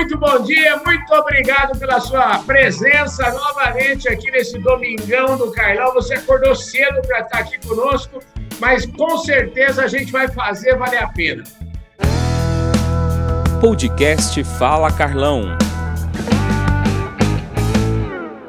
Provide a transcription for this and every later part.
muito bom dia, muito obrigado pela sua presença novamente aqui nesse domingão do Carlão. Você acordou cedo para estar aqui conosco, mas com certeza a gente vai fazer valer a pena. Podcast Fala Carlão.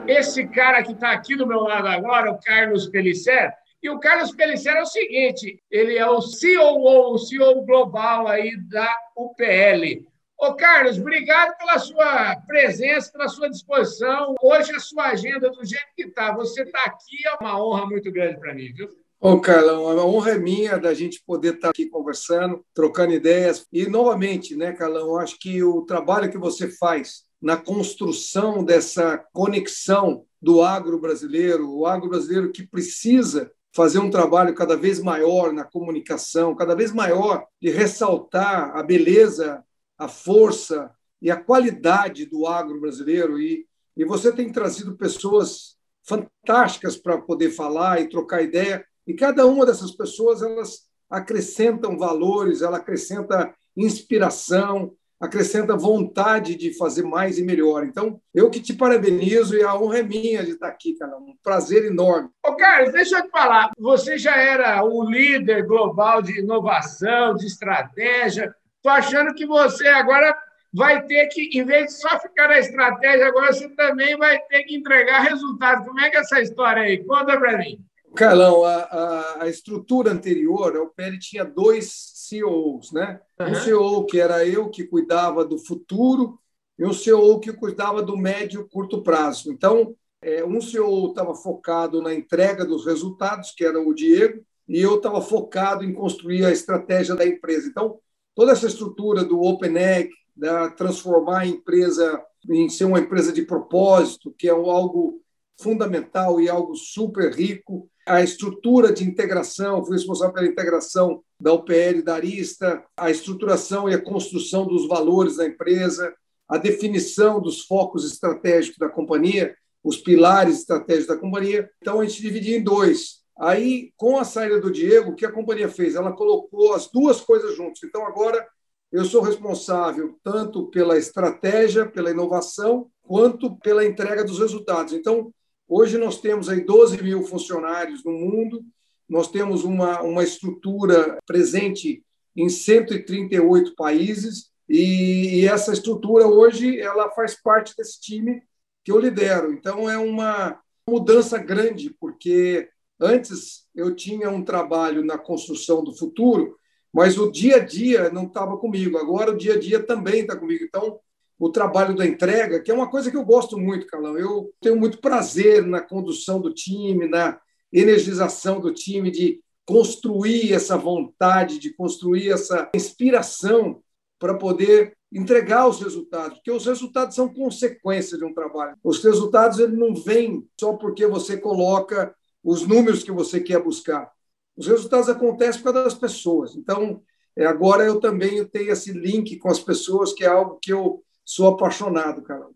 Esse cara que está aqui do meu lado agora, o Carlos Pellicer, e o Carlos Pellicer é o seguinte, ele é o COO, o CEO global aí da UPL. Ô, Carlos, obrigado pela sua presença, pela sua disposição. Hoje a sua agenda do jeito que está. Você está aqui é uma honra muito grande para mim, viu? Ô, Carlão, a honra é minha da gente poder estar tá aqui conversando, trocando ideias. E, novamente, né, Carlão, acho que o trabalho que você faz na construção dessa conexão do agro brasileiro, o agro brasileiro que precisa fazer um trabalho cada vez maior na comunicação, cada vez maior de ressaltar a beleza a força e a qualidade do agro brasileiro. E, e você tem trazido pessoas fantásticas para poder falar e trocar ideia. E cada uma dessas pessoas elas acrescentam valores, ela acrescenta inspiração, acrescenta vontade de fazer mais e melhor. Então, eu que te parabenizo e a honra é minha de estar aqui, cara. Um prazer enorme. Ô, Carlos, deixa eu te falar. Você já era o líder global de inovação, de estratégia. Estou achando que você agora vai ter que, em vez de só ficar na estratégia, agora você também vai ter que entregar resultados. Como é que é essa história aí? Conta para mim. Carlão, a, a, a, estrutura anterior, o PL tinha dois CEOs, né? Uhum. Um CEO que era eu, que cuidava do futuro, e um CEO que cuidava do médio e curto prazo. Então, é, um CEO estava focado na entrega dos resultados, que era o Diego, e eu estava focado em construir a estratégia da empresa. Então, toda essa estrutura do Open Egg, da transformar a empresa em ser uma empresa de propósito, que é algo fundamental e algo super rico. A estrutura de integração, fui responsável pela integração da UPL da Arista, a estruturação e a construção dos valores da empresa, a definição dos focos estratégicos da companhia, os pilares estratégicos da companhia. Então, a gente dividia em dois. Aí, com a saída do Diego, o que a companhia fez? Ela colocou as duas coisas juntas. Então, agora, eu sou responsável tanto pela estratégia, pela inovação, quanto pela entrega dos resultados. Então, hoje nós temos aí 12 mil funcionários no mundo, nós temos uma, uma estrutura presente em 138 países, e, e essa estrutura hoje ela faz parte desse time que eu lidero. Então, é uma mudança grande, porque Antes eu tinha um trabalho na construção do futuro, mas o dia a dia não estava comigo. Agora o dia a dia também está comigo. Então, o trabalho da entrega, que é uma coisa que eu gosto muito, Carlão. Eu tenho muito prazer na condução do time, na energização do time, de construir essa vontade, de construir essa inspiração para poder entregar os resultados, porque os resultados são consequência de um trabalho. Os resultados ele não vêm só porque você coloca os números que você quer buscar. Os resultados acontecem causa das pessoas. Então, é, agora eu também tenho esse link com as pessoas, que é algo que eu sou apaixonado, Carol.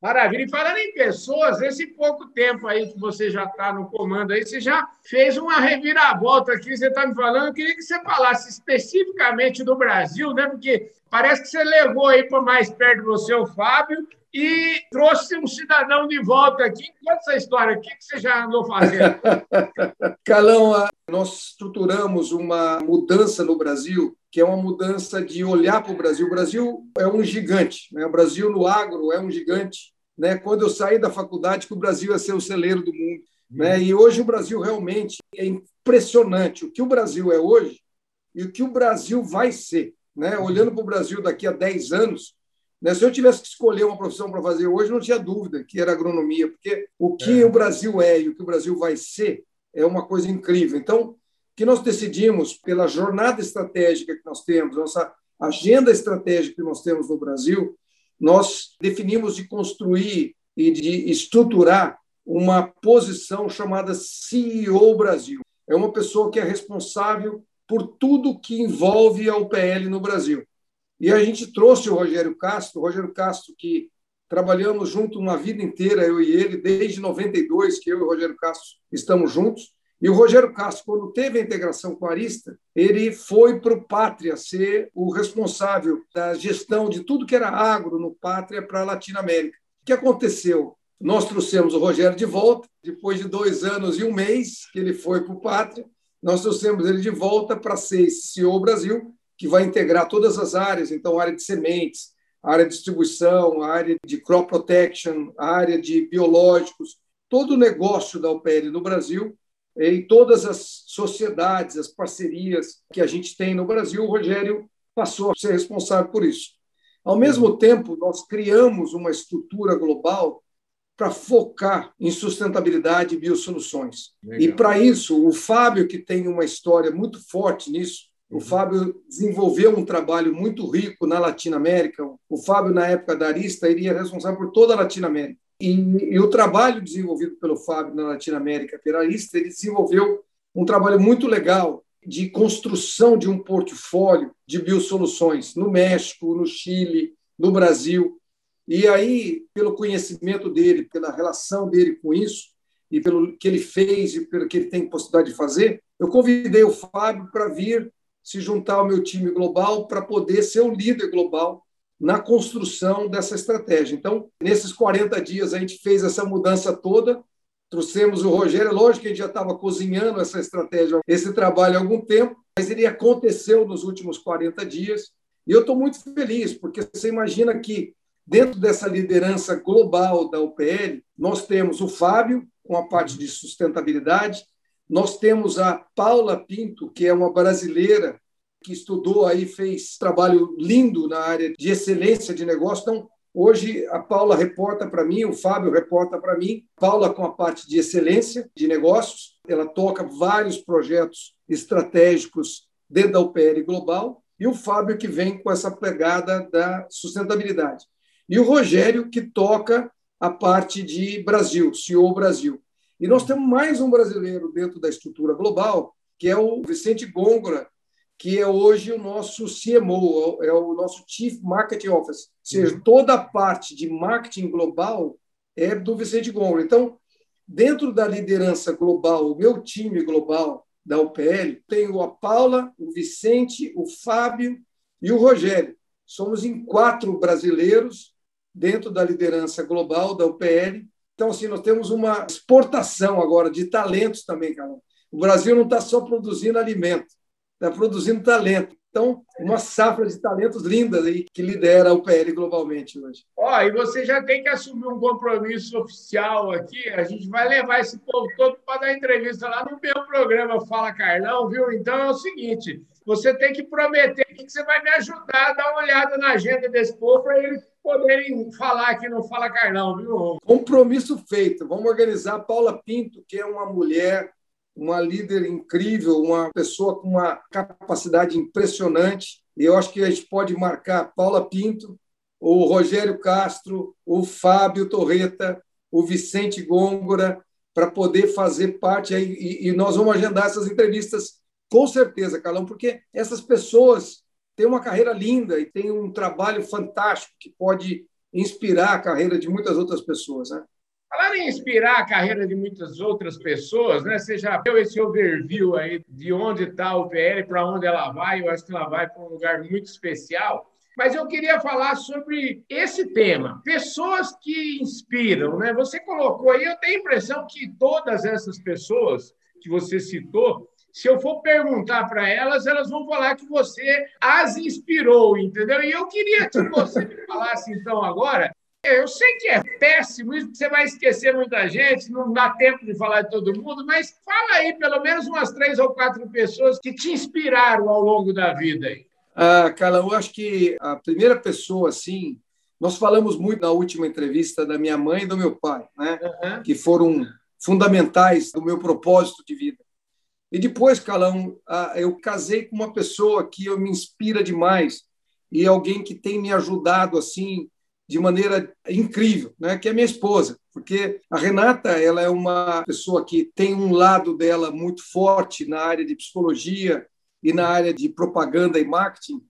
Maravilha. E falando em pessoas, esse pouco tempo aí que você já está no comando aí, você já fez uma reviravolta aqui, você está me falando. Eu queria que você falasse especificamente do Brasil, né? Porque parece que você levou aí para mais perto de você o Fábio e trouxe um cidadão de volta aqui. Conta essa história, o que você já andou fazendo? Calão, nós estruturamos uma mudança no Brasil, que é uma mudança de olhar para o Brasil. O Brasil é um gigante, né? o Brasil no agro é um gigante. Né? Quando eu saí da faculdade, que o Brasil ia ser o celeiro do mundo. Né? E hoje o Brasil realmente é impressionante. O que o Brasil é hoje e o que o Brasil vai ser. Né? Olhando para o Brasil daqui a 10 anos? Se eu tivesse que escolher uma profissão para fazer hoje, não tinha dúvida que era agronomia, porque o que é. o Brasil é e o que o Brasil vai ser é uma coisa incrível. Então, que nós decidimos, pela jornada estratégica que nós temos, nossa agenda estratégica que nós temos no Brasil, nós definimos de construir e de estruturar uma posição chamada CEO Brasil. É uma pessoa que é responsável por tudo que envolve a UPL no Brasil. E a gente trouxe o Rogério Castro, o Rogério Castro que trabalhamos junto uma vida inteira, eu e ele, desde 92 que eu e o Rogério Castro estamos juntos. E o Rogério Castro, quando teve a integração com a Arista, ele foi para o Pátria ser o responsável da gestão de tudo que era agro no Pátria para a Latinoamérica. O que aconteceu? Nós trouxemos o Rogério de volta, depois de dois anos e um mês que ele foi para o Pátria, nós trouxemos ele de volta para ser CEO Brasil, que vai integrar todas as áreas, então, área de sementes, área de distribuição, área de crop protection, área de biológicos, todo o negócio da UPL no Brasil, em todas as sociedades, as parcerias que a gente tem no Brasil, o Rogério passou a ser responsável por isso. Ao mesmo tempo, nós criamos uma estrutura global para focar em sustentabilidade e biosoluções. Legal. E para isso, o Fábio, que tem uma história muito forte nisso, o. Fábio desenvolveu um trabalho muito rico na Latinoamérica. O Fábio, na época da Arista, iria responsável por toda a Latinoamérica. E, e, o trabalho desenvolvido pelo Fábio na Latinoamérica pela Arista, ele desenvolveu um trabalho muito legal de construção de um portfólio de biosoluções no México, no Chile, no Brasil. E aí, pelo conhecimento dele, pela relação dele com isso, e pelo que ele fez e pelo que ele tem possibilidade de fazer, eu convidei o Fábio para vir se juntar ao meu time global para poder ser o líder global na construção dessa estratégia. Então, nesses 40 dias, a gente fez essa mudança toda, trouxemos o Rogério, lógico que a gente já estava cozinhando essa estratégia, esse trabalho há algum tempo, mas ele aconteceu nos últimos 40 dias, e eu estou muito feliz, porque você imagina que dentro dessa liderança global da UPL, nós temos o Fábio, com a parte de sustentabilidade, nós temos a Paula Pinto, que é uma brasileira que estudou aí, fez trabalho lindo na área de excelência de negócio. Então, hoje a Paula reporta para mim, o Fábio reporta para mim. Paula com a parte de excelência de negócios, ela toca vários projetos estratégicos dentro da UPL Global, e o Fábio que vem com essa pegada da sustentabilidade. E o Rogério que toca a parte de Brasil, CEO Brasil. E nós temos mais um brasileiro dentro da estrutura global, que é o Vicente Gongora, que é hoje o nosso CMO, é o nosso Chief Marketing Officer. Ou seja, uhum. toda a parte de marketing global é do Vicente Gongora. Então, dentro da liderança global, o meu time global da UPL, tenho a Paula, o Vicente, o Fábio e o Rogério. Somos em quatro brasileiros dentro da liderança global da UPL então, assim, nós temos uma exportação agora de talentos também, Carol. O Brasil não está só produzindo alimento, está produzindo talento. Então, uma safra de talentos lindas aí que lidera o PL globalmente hoje. Ó, oh, e você já tem que assumir um compromisso oficial aqui. A gente vai levar esse povo todo para dar entrevista lá no meu programa Fala Carlão, viu? Então é o seguinte: você tem que prometer que você vai me ajudar a dar uma olhada na agenda desse povo para eles poderem falar que não fala Carlão, viu? Compromisso feito. Vamos organizar Paula Pinto, que é uma mulher, uma líder incrível, uma pessoa com uma capacidade impressionante. E eu acho que a gente pode marcar Paula Pinto, o Rogério Castro, o Fábio Torreta, o Vicente Gôngora, para poder fazer parte aí. E, e nós vamos agendar essas entrevistas com certeza, Carlão, porque essas pessoas tem uma carreira linda e tem um trabalho fantástico que pode inspirar a carreira de muitas outras pessoas, né? Falar em inspirar a carreira de muitas outras pessoas, né? Você já deu esse overview aí de onde está o PL, para onde ela vai. Eu acho que ela vai para um lugar muito especial. Mas eu queria falar sobre esse tema, pessoas que inspiram, né? Você colocou aí, eu tenho a impressão que todas essas pessoas que você citou se eu for perguntar para elas, elas vão falar que você as inspirou, entendeu? E eu queria que você me falasse, então, agora. Eu sei que é péssimo isso, você vai esquecer muita gente, não dá tempo de falar de todo mundo, mas fala aí pelo menos umas três ou quatro pessoas que te inspiraram ao longo da vida. Aí. Ah, Carla, eu acho que a primeira pessoa, assim, nós falamos muito na última entrevista da minha mãe e do meu pai, né? Uhum. Que foram fundamentais do meu propósito de vida. E depois, Calão, eu casei com uma pessoa que eu me inspira demais e alguém que tem me ajudado assim de maneira incrível, né? Que é minha esposa, porque a Renata ela é uma pessoa que tem um lado dela muito forte na área de psicologia e na área de propaganda e marketing,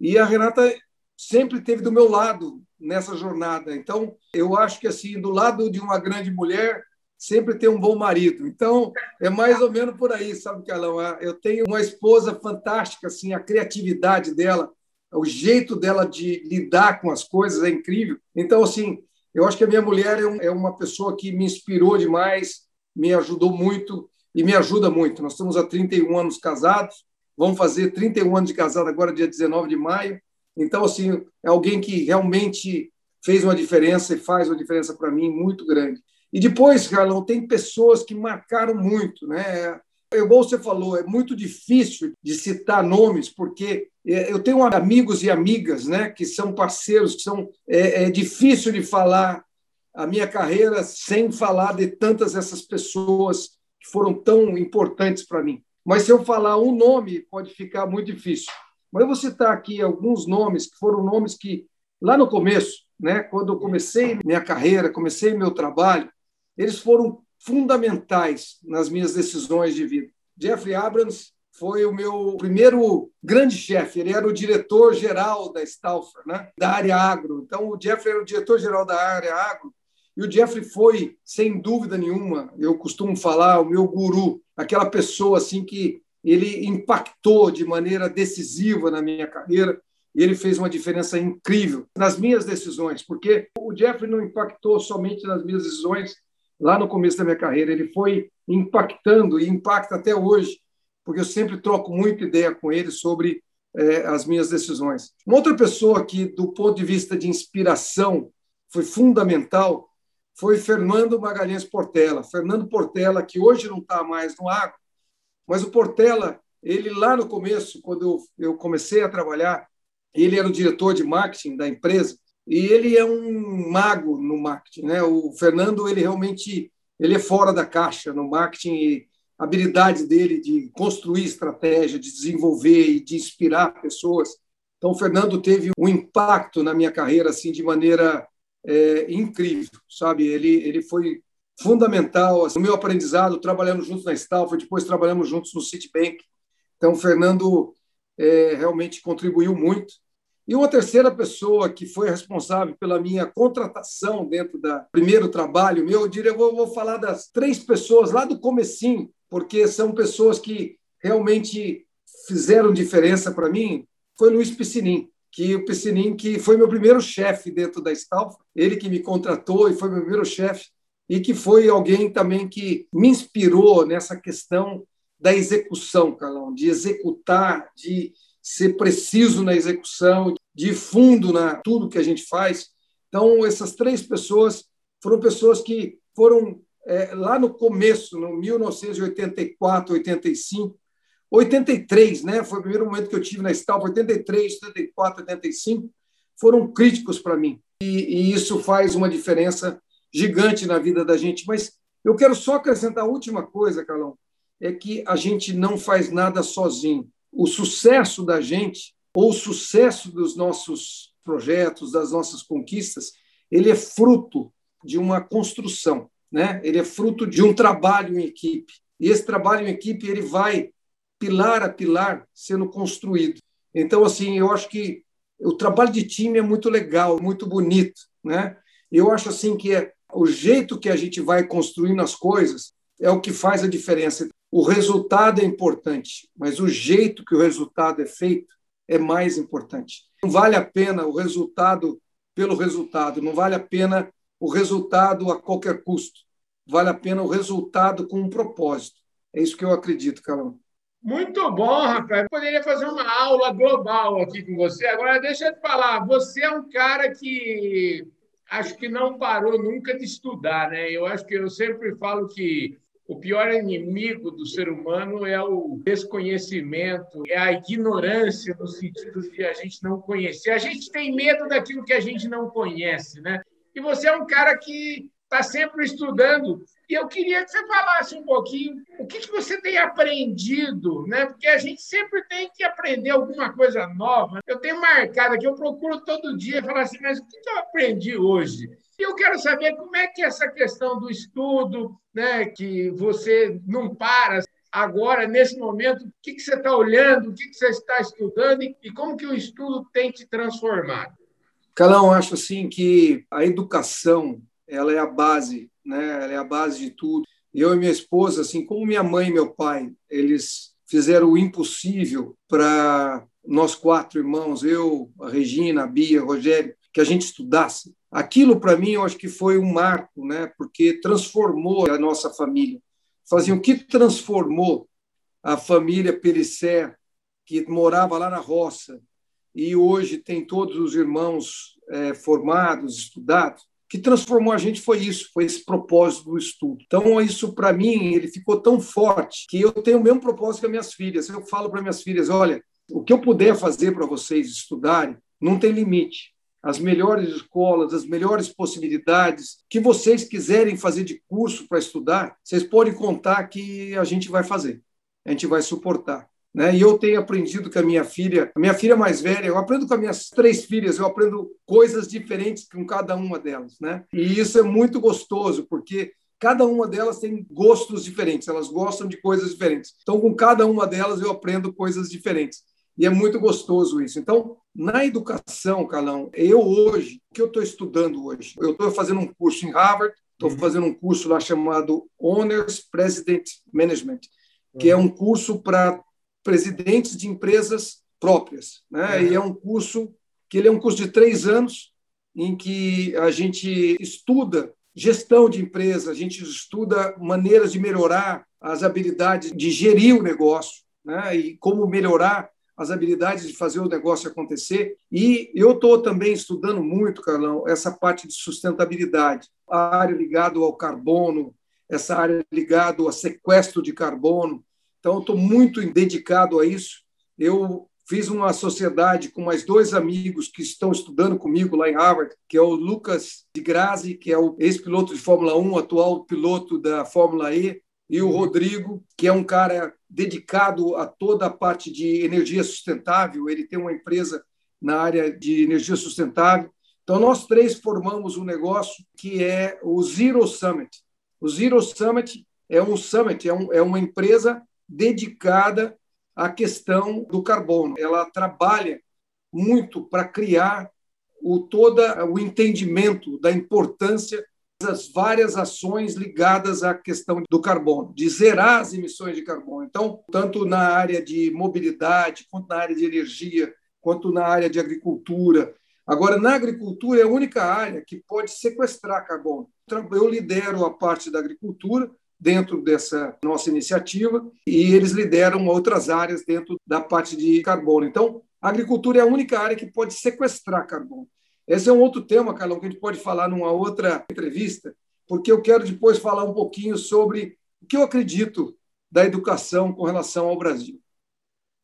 e a Renata sempre esteve do meu lado nessa jornada. Então, eu acho que assim, do lado de uma grande mulher, sempre ter um bom marido. Então, é mais ou menos por aí, sabe, Carlão? Eu tenho uma esposa fantástica, assim, a criatividade dela, o jeito dela de lidar com as coisas é incrível. Então, assim, eu acho que a minha mulher é, é uma pessoa que me inspirou demais, me ajudou muito e me ajuda muito. Nós estamos há 31 anos casados, vamos fazer 31 anos de casado agora, dia 19 de maio. Então, assim, é alguém que realmente fez uma diferença e faz uma diferença para mim muito grande. E depois, Carlão, tem pessoas que marcaram muito, né? Igual você falou, é muito difícil de citar nomes, porque é, eu tenho amigos e amigas né, que são parceiros, que são. É, é difícil de falar a minha carreira sem falar de tantas essas pessoas que foram tão importantes para mim. Mas se eu falar um nome, pode ficar muito difícil. Mas eu vou citar aqui alguns nomes que foram nomes que, lá no começo, né, quando eu comecei minha carreira, comecei meu trabalho, eles foram fundamentais nas minhas decisões de vida. Jeffrey Abrams foi o meu primeiro grande chefe, ele era o diretor-geral da Stauffer, né, da área agro. Então, o Jeffrey era o diretor-geral da área agro, e o Jeffrey foi, sem dúvida nenhuma, eu costumo falar, o meu guru, aquela pessoa assim que ele impactou de maneira decisiva na minha carreira, ele fez uma diferença incrível nas minhas decisões, porque o Jeffrey não impactou somente nas minhas decisões lá no começo da minha carreira, ele foi impactando e impacta até hoje, porque eu sempre troco muita ideia com ele sobre é, as minhas decisões. Uma outra pessoa que, do ponto de vista de inspiração, foi fundamental foi Fernando Magalhães Portela. Fernando Portela, que hoje não está mais no agro, mas o Portela, ele lá no começo, quando eu comecei a trabalhar, ele era o diretor de marketing da empresa e ele é um mago no marketing, né? O Fernando, ele realmente ele é fora da caixa no marketing e a habilidade dele de construir estratégia, de desenvolver e de inspirar pessoas. Então, o Fernando teve um impacto na minha carreira assim de maneira é, incrível, sabe? Ele ele foi fundamental assim, no meu aprendizado, trabalhando juntos na Stalford, depois trabalhamos juntos no Citibank. Então, o Fernando é, realmente contribuiu muito. E uma terceira pessoa que foi responsável pela minha contratação dentro do primeiro trabalho meu, eu diria, eu vou, vou falar das três pessoas lá do comecinho, porque são pessoas que realmente fizeram diferença para mim, foi Luiz Piscinin, que o Piscinin que foi meu primeiro chefe dentro da Stalf, ele que me contratou e foi meu primeiro chefe, e que foi alguém também que me inspirou nessa questão da execução, Carlão, de executar, de ser preciso na execução, de fundo na tudo que a gente faz. Então, essas três pessoas foram pessoas que foram é, lá no começo, no 1984, 85, 83, né? Foi o primeiro momento que eu tive na Stalf, 83, 84, 85, foram críticos para mim. E, e, isso faz uma diferença gigante na vida da gente. Mas eu quero só acrescentar a última coisa, Carlão, é que a gente não faz nada sozinho o sucesso da gente ou o sucesso dos nossos projetos, das nossas conquistas, ele é fruto de uma construção, né? Ele é fruto de um trabalho em equipe. E esse trabalho em equipe ele vai pilar a pilar sendo construído. Então, assim, eu acho que o trabalho de time é muito legal, muito bonito, né? Eu acho assim que é o jeito que a gente vai construindo as coisas é o que faz a diferença. O resultado é importante, mas o jeito que o resultado é feito é mais importante. Não vale a pena o resultado pelo resultado, não vale a pena o resultado a qualquer custo. Vale a pena o resultado com um propósito. É isso que eu acredito, Carol. Muito bom, Rafael. Eu poderia fazer uma aula global aqui com você. Agora, deixa eu te falar, você é um cara que acho que não parou nunca de estudar, né? Eu acho que eu sempre falo que o pior inimigo do ser humano é o desconhecimento, é a ignorância no sentido de a gente não conhecer. A gente tem medo daquilo que a gente não conhece, né? E você é um cara que está sempre estudando. E eu queria que você falasse um pouquinho o que, que você tem aprendido, né? Porque a gente sempre tem que aprender alguma coisa nova. Eu tenho marcado aqui, eu procuro todo dia falar assim, mas o que, que eu aprendi hoje? E eu quero saber como é que é essa questão do estudo, né, que você não para agora, nesse momento, o que, que você está olhando, o que, que você está estudando e, e como que o estudo tem te transformado? Calão, acho assim que a educação ela é a base né? Ela é a base de tudo. Eu e minha esposa, assim como minha mãe e meu pai, eles fizeram o impossível para nós quatro irmãos, eu, a Regina, a Bia, Rogério, que a gente estudasse. Aquilo para mim eu acho que foi um marco, né? Porque transformou a nossa família. Faziam o que transformou a família Perissé, que morava lá na roça, e hoje tem todos os irmãos é, formados, estudados, que transformou a gente foi isso, foi esse propósito do estudo. Então, isso para mim, ele ficou tão forte que eu tenho o mesmo propósito que as minhas filhas. Eu falo para minhas filhas, olha, o que eu puder fazer para vocês estudarem, não tem limite. As melhores escolas, as melhores possibilidades que vocês quiserem fazer de curso para estudar, vocês podem contar que a gente vai fazer, a gente vai suportar. Né? E eu tenho aprendido com a minha filha, a minha filha mais velha, eu aprendo com as minhas três filhas, eu aprendo coisas diferentes com cada uma delas, né? E isso é muito gostoso, porque cada uma delas tem gostos diferentes, elas gostam de coisas diferentes. Então, com cada uma delas eu aprendo coisas diferentes. E é muito gostoso isso. Então, na educação, Calão, eu hoje, o que eu estou estudando hoje? Eu estou fazendo um curso em Harvard, estou uhum. fazendo um curso lá chamado Owners President Management, que uhum. é um curso para presidentes de empresas próprias. Né? Uhum. E é um curso que ele é um curso de três anos, em que a gente estuda gestão de empresa, a gente estuda maneiras de melhorar as habilidades de gerir o negócio, né? e como melhorar as habilidades de fazer o negócio acontecer. E eu estou também estudando muito, Carlão, essa parte de sustentabilidade, a área ligada ao carbono, essa área ligada ao sequestro de carbono, então, estou muito dedicado a isso. Eu fiz uma sociedade com mais dois amigos que estão estudando comigo lá em Harvard, que é o Lucas de Grazi, que é o ex-piloto de Fórmula 1, atual piloto da Fórmula E, e o Rodrigo, que é um cara dedicado a toda a parte de energia sustentável. Ele tem uma empresa na área de energia sustentável. Então, nós três formamos um negócio que é o Zero Summit. O Zero Summit é um summit, é, um, é uma empresa dedicada à questão do carbono. Ela trabalha muito para criar o todo o entendimento da importância das várias ações ligadas à questão do carbono, de zerar as emissões de carbono. Então, tanto na área de mobilidade, quanto na área de energia, quanto na área de agricultura. Agora, na agricultura é a única área que pode sequestrar carbono. Eu lidero a parte da agricultura, dentro dessa nossa iniciativa e eles lideram outras áreas dentro da parte de carbono. Então, a agricultura é a única área que pode sequestrar carbono. Esse é um outro tema, Carlão, que a gente pode falar numa outra entrevista, porque eu quero depois falar um pouquinho sobre o que eu acredito da educação com relação ao Brasil.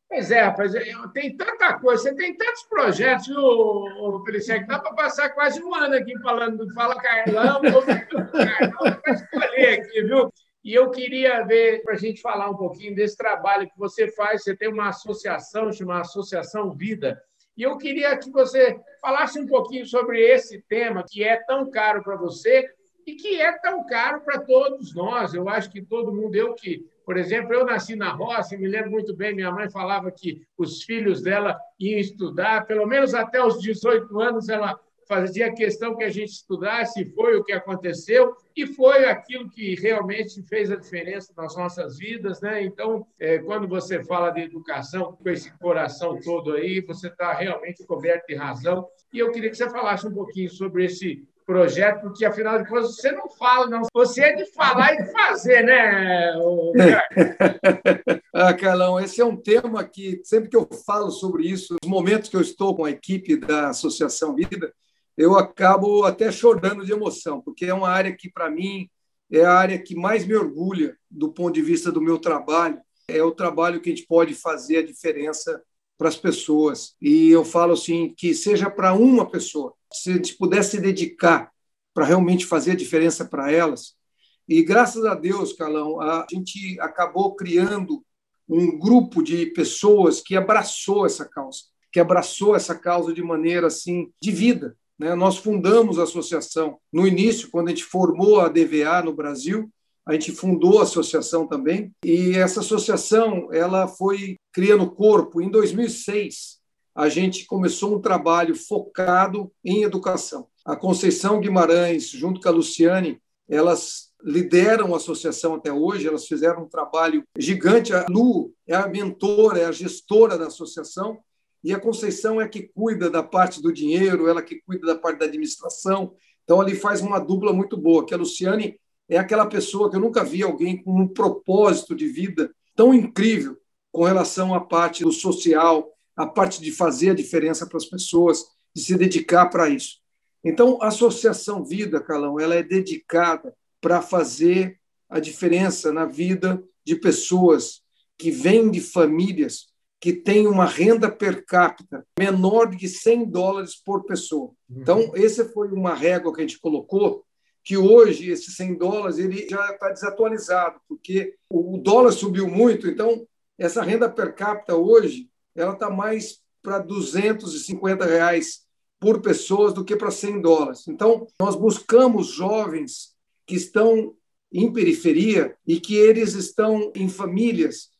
Pois é, rapaz, tem tanta coisa, você tem tantos projetos, viu, Feliciano, que dá para passar quase um ano aqui falando do Fala Carlão, Carlão para escolher aqui, viu? E eu queria ver, para a gente falar um pouquinho desse trabalho que você faz, você tem uma associação chamada Associação Vida, e eu queria que você falasse um pouquinho sobre esse tema que é tão caro para você e que é tão caro para todos nós. Eu acho que todo mundo, eu que por exemplo, eu nasci na roça e me lembro muito bem, minha mãe falava que os filhos dela iam estudar, pelo menos até os 18 anos ela fazia questão que a gente estudasse, foi o que aconteceu, e foi aquilo que realmente fez a diferença nas nossas vidas. Né? Então, é, quando você fala de educação com esse coração todo aí, você está realmente coberto de razão. E eu queria que você falasse um pouquinho sobre esse projeto, porque afinal de contas você não fala, não. Você é de falar e de fazer, né, ah, Carlão, esse é um tema que sempre que eu falo sobre isso, os momentos que eu estou com a equipe da Associação Vida, eu acabo até chorando de emoção, porque é uma área que, para mim, é a área que mais me orgulha do ponto de vista do meu trabalho. É o trabalho que a gente pode fazer a diferença para as pessoas. E eu falo assim, que seja para uma pessoa, se a gente pudesse se dedicar para realmente fazer a diferença para elas. E graças a Deus, Carlão, a gente acabou criando um grupo de pessoas que abraçou essa causa, que abraçou essa causa de maneira assim de vida. Né? Nós fundamos a associação no início, quando a gente formou a DVA no Brasil, a gente fundou a associação também e essa associação ela foi criando corpo em 2006 a gente começou um trabalho focado em educação. A Conceição Guimarães, junto com a Luciane, elas lideram a associação até hoje, elas fizeram um trabalho gigante. A Lu é a mentora, é a gestora da associação, e a Conceição é que cuida da parte do dinheiro, ela que cuida da parte da administração. Então, ali faz uma dupla muito boa, que a Luciane é aquela pessoa que eu nunca vi alguém com um propósito de vida tão incrível com relação à parte do social, a parte de fazer a diferença para as pessoas, de se dedicar para isso. Então, a Associação Vida, Calão, ela é dedicada para fazer a diferença na vida de pessoas que vêm de famílias que têm uma renda per capita menor de 100 dólares por pessoa. Uhum. Então, essa foi uma régua que a gente colocou, que hoje esses 100 dólares ele já está desatualizado, porque o dólar subiu muito, então essa renda per capita hoje ela está mais para 250 reais por pessoa do que para 100 dólares. Então, nós buscamos jovens que estão em periferia e que eles estão em famílias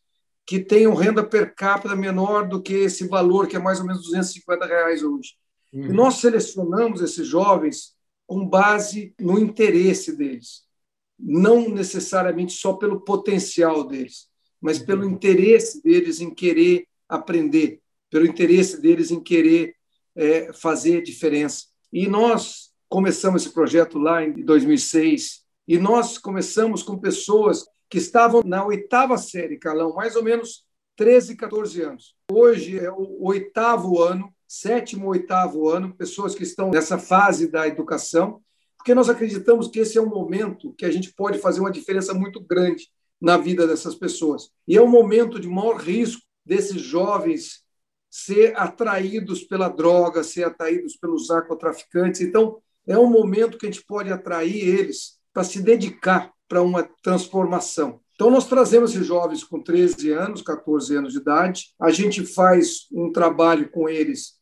que tenham renda per capita menor do que esse valor, que é mais ou menos 250 reais hoje. Uhum. E nós selecionamos esses jovens com base no interesse deles, não necessariamente só pelo potencial deles, mas pelo interesse deles em querer aprender, pelo interesse deles em querer é, fazer diferença. E nós começamos esse projeto lá em 2006, e nós começamos com pessoas que estavam na oitava série, Calão, mais ou menos 13, 14 anos. Hoje é o oitavo ano, sétimo, oitavo ano, pessoas que estão nessa fase da educação, porque nós acreditamos que esse é um momento que a gente pode fazer uma diferença muito grande na vida dessas pessoas. E é um momento de maior risco desses jovens ser atraídos pela droga, ser atraídos pelos narcotraficantes. Então, é um momento que a gente pode atrair eles para se dedicar para uma transformação. Então, nós trazemos esses jovens com 13 anos, 14 anos de idade, a gente faz um trabalho com eles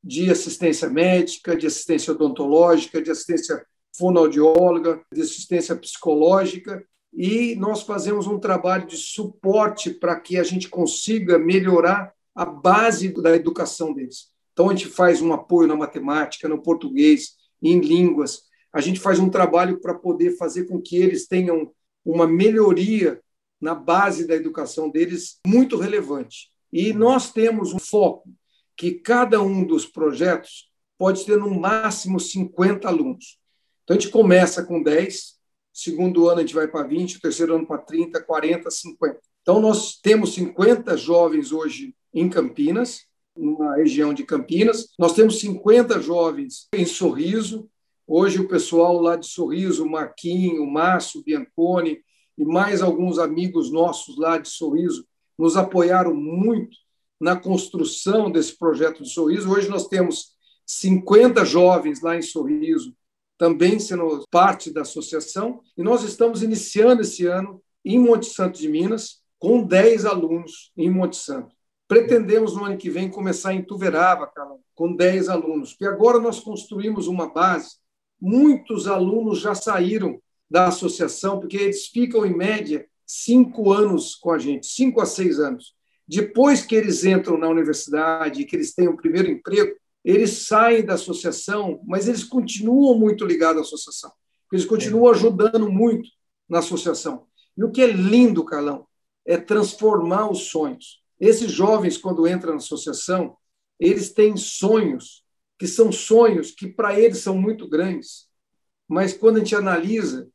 de assistência médica, de assistência odontológica, de assistência fonoaudióloga, de assistência psicológica, e nós fazemos um trabalho de suporte para que a gente consiga melhorar a base da educação deles. Então, a gente faz um apoio na matemática, no português, em línguas. A gente faz um trabalho para poder fazer com que eles tenham uma melhoria na base da educação deles muito relevante. E nós temos um foco que cada um dos projetos pode ter no máximo 50 alunos. Então, a gente começa com 10, segundo ano a gente vai para 20, o terceiro ano para 30, 40, 50. Então, nós temos 50 jovens hoje em Campinas, numa região de Campinas. Nós temos 50 jovens em Sorriso. Hoje, o pessoal lá de Sorriso, Marquinho, Márcio, o Bianconi e mais alguns amigos nossos lá de Sorriso nos apoiaram muito na construção desse projeto de Sorriso. Hoje, nós temos 50 jovens lá em Sorriso também sendo parte da associação, e nós estamos iniciando esse ano em Monte Santo de Minas, com 10 alunos em Monte Santo. Pretendemos no ano que vem começar em Tuverava, com 10 alunos, porque agora nós construímos uma base. Muitos alunos já saíram da associação, porque eles ficam, em média, cinco anos com a gente, cinco a seis anos. Depois que eles entram na universidade que eles têm o primeiro emprego, eles saem da associação, mas eles continuam muito ligados à associação. Eles continuam ajudando muito na associação. E o que é lindo, Carlão, é transformar os sonhos. Esses jovens, quando entram na associação, eles têm sonhos, que são sonhos que para eles são muito grandes, mas quando a gente analisa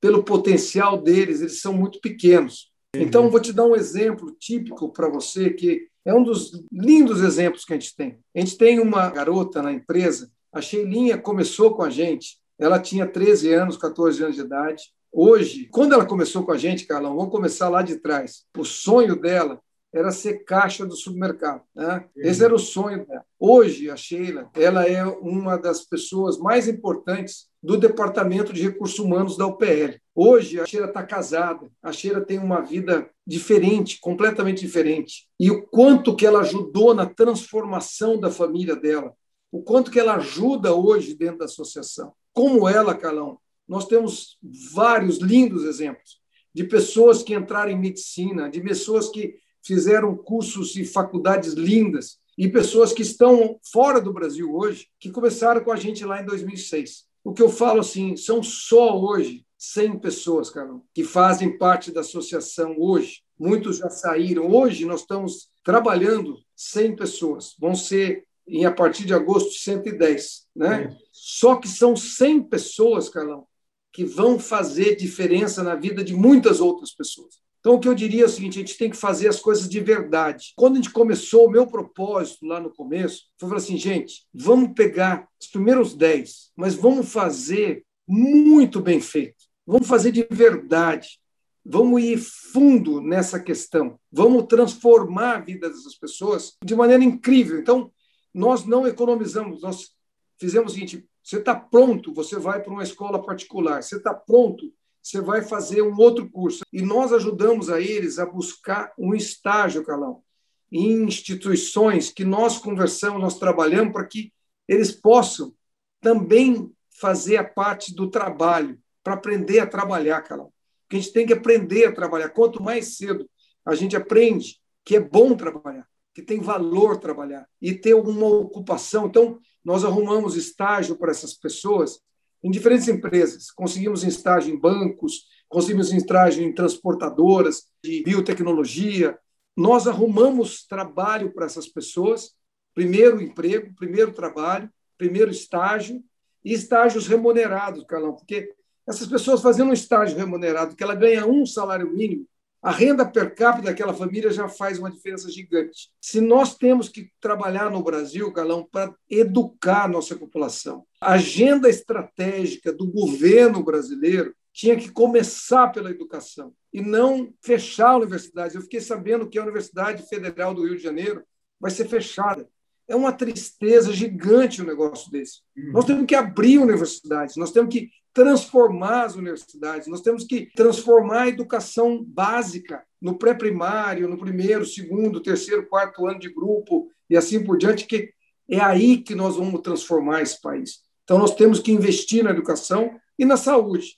pelo potencial deles, eles são muito pequenos. Então, vou te dar um exemplo típico para você que é um dos lindos exemplos que a gente tem. A gente tem uma garota na empresa, a Sheilinha começou com a gente, ela tinha 13 anos, 14 anos de idade. Hoje, quando ela começou com a gente, Carlão, vamos começar lá de trás. O sonho dela era ser caixa do supermercado. Né? Esse era o sonho dela. Hoje, a Sheila, ela é uma das pessoas mais importantes do Departamento de Recursos Humanos da UPL. Hoje, a Sheila está casada, a Sheila tem uma vida diferente, completamente diferente. E o quanto que ela ajudou na transformação da família dela, o quanto que ela ajuda hoje dentro da associação. Como ela, Calão, nós temos vários lindos exemplos de pessoas que entraram em medicina, de pessoas que fizeram cursos e faculdades lindas, e pessoas que estão fora do Brasil hoje, que começaram com a gente lá em 2006. O que eu falo assim, são só hoje 100 pessoas, Carol, que fazem parte da associação hoje. Muitos já saíram. Hoje nós estamos trabalhando 100 pessoas. Vão ser, em, a partir de agosto, 110. Né? É. Só que são 100 pessoas, Carlão, que vão fazer diferença na vida de muitas outras pessoas. Então, o que eu diria é o seguinte: a gente tem que fazer as coisas de verdade. Quando a gente começou, o meu propósito lá no começo foi falar assim, gente, vamos pegar os primeiros 10, mas vamos fazer muito bem feito. Vamos fazer de verdade. Vamos ir fundo nessa questão. Vamos transformar a vida dessas pessoas de maneira incrível. Então, nós não economizamos. Nós fizemos o seguinte: você está pronto, você vai para uma escola particular. Você está pronto, você vai fazer um outro curso. E nós ajudamos a eles a buscar um estágio, Calão, em instituições que nós conversamos, nós trabalhamos para que eles possam também fazer a parte do trabalho para aprender a trabalhar, Carol. Porque a gente tem que aprender a trabalhar. Quanto mais cedo a gente aprende que é bom trabalhar, que tem valor trabalhar e ter alguma ocupação. Então, nós arrumamos estágio para essas pessoas em diferentes empresas. Conseguimos estágio em bancos, conseguimos estágio em transportadoras de biotecnologia. Nós arrumamos trabalho para essas pessoas, primeiro emprego, primeiro trabalho, primeiro estágio e estágios remunerados, Carlão, porque essas pessoas fazendo um estágio remunerado, que ela ganha um salário mínimo, a renda per capita daquela família já faz uma diferença gigante. Se nós temos que trabalhar no Brasil, Galão, para educar a nossa população, a agenda estratégica do governo brasileiro tinha que começar pela educação e não fechar a universidade. Eu fiquei sabendo que a Universidade Federal do Rio de Janeiro vai ser fechada. É uma tristeza gigante um negócio desse. Uhum. Nós temos que abrir universidades, nós temos que transformar as universidades, nós temos que transformar a educação básica no pré-primário, no primeiro, segundo, terceiro, quarto ano de grupo e assim por diante, que é aí que nós vamos transformar esse país. Então, nós temos que investir na educação e na saúde,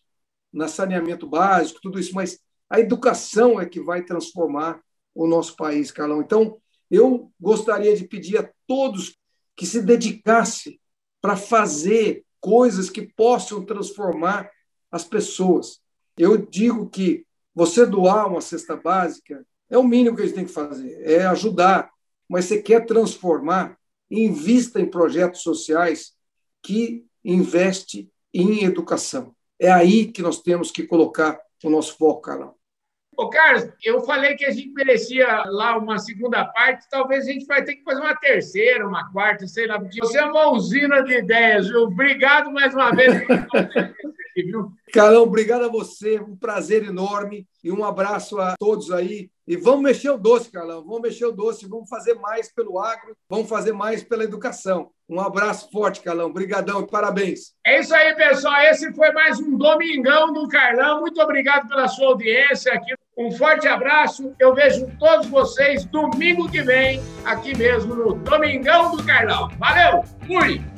no saneamento básico, tudo isso, mas a educação é que vai transformar o nosso país, Carlão. Então, eu gostaria de pedir a todos que se dedicassem para fazer coisas que possam transformar as pessoas. Eu digo que você doar uma cesta básica é o mínimo que a gente tem que fazer, é ajudar. Mas você quer transformar, invista em projetos sociais que investe em educação. É aí que nós temos que colocar o nosso foco, Carlão. Ô, Carlos, eu falei que a gente merecia lá uma segunda parte, talvez a gente vai ter que fazer uma terceira, uma quarta, sei lá. Você é uma usina de ideias, viu? Obrigado mais uma vez. Carlão, obrigado a você, um prazer enorme e um abraço a todos aí. E vamos mexer o doce, Carlão, vamos mexer o doce, vamos fazer mais pelo agro, vamos fazer mais pela educação. Um abraço forte, Carlão, obrigadão e parabéns. É isso aí, pessoal, esse foi mais um Domingão do Carlão. Muito obrigado pela sua audiência aqui um forte abraço. Eu vejo todos vocês domingo que vem, aqui mesmo no Domingão do Carlão. Valeu! Fui!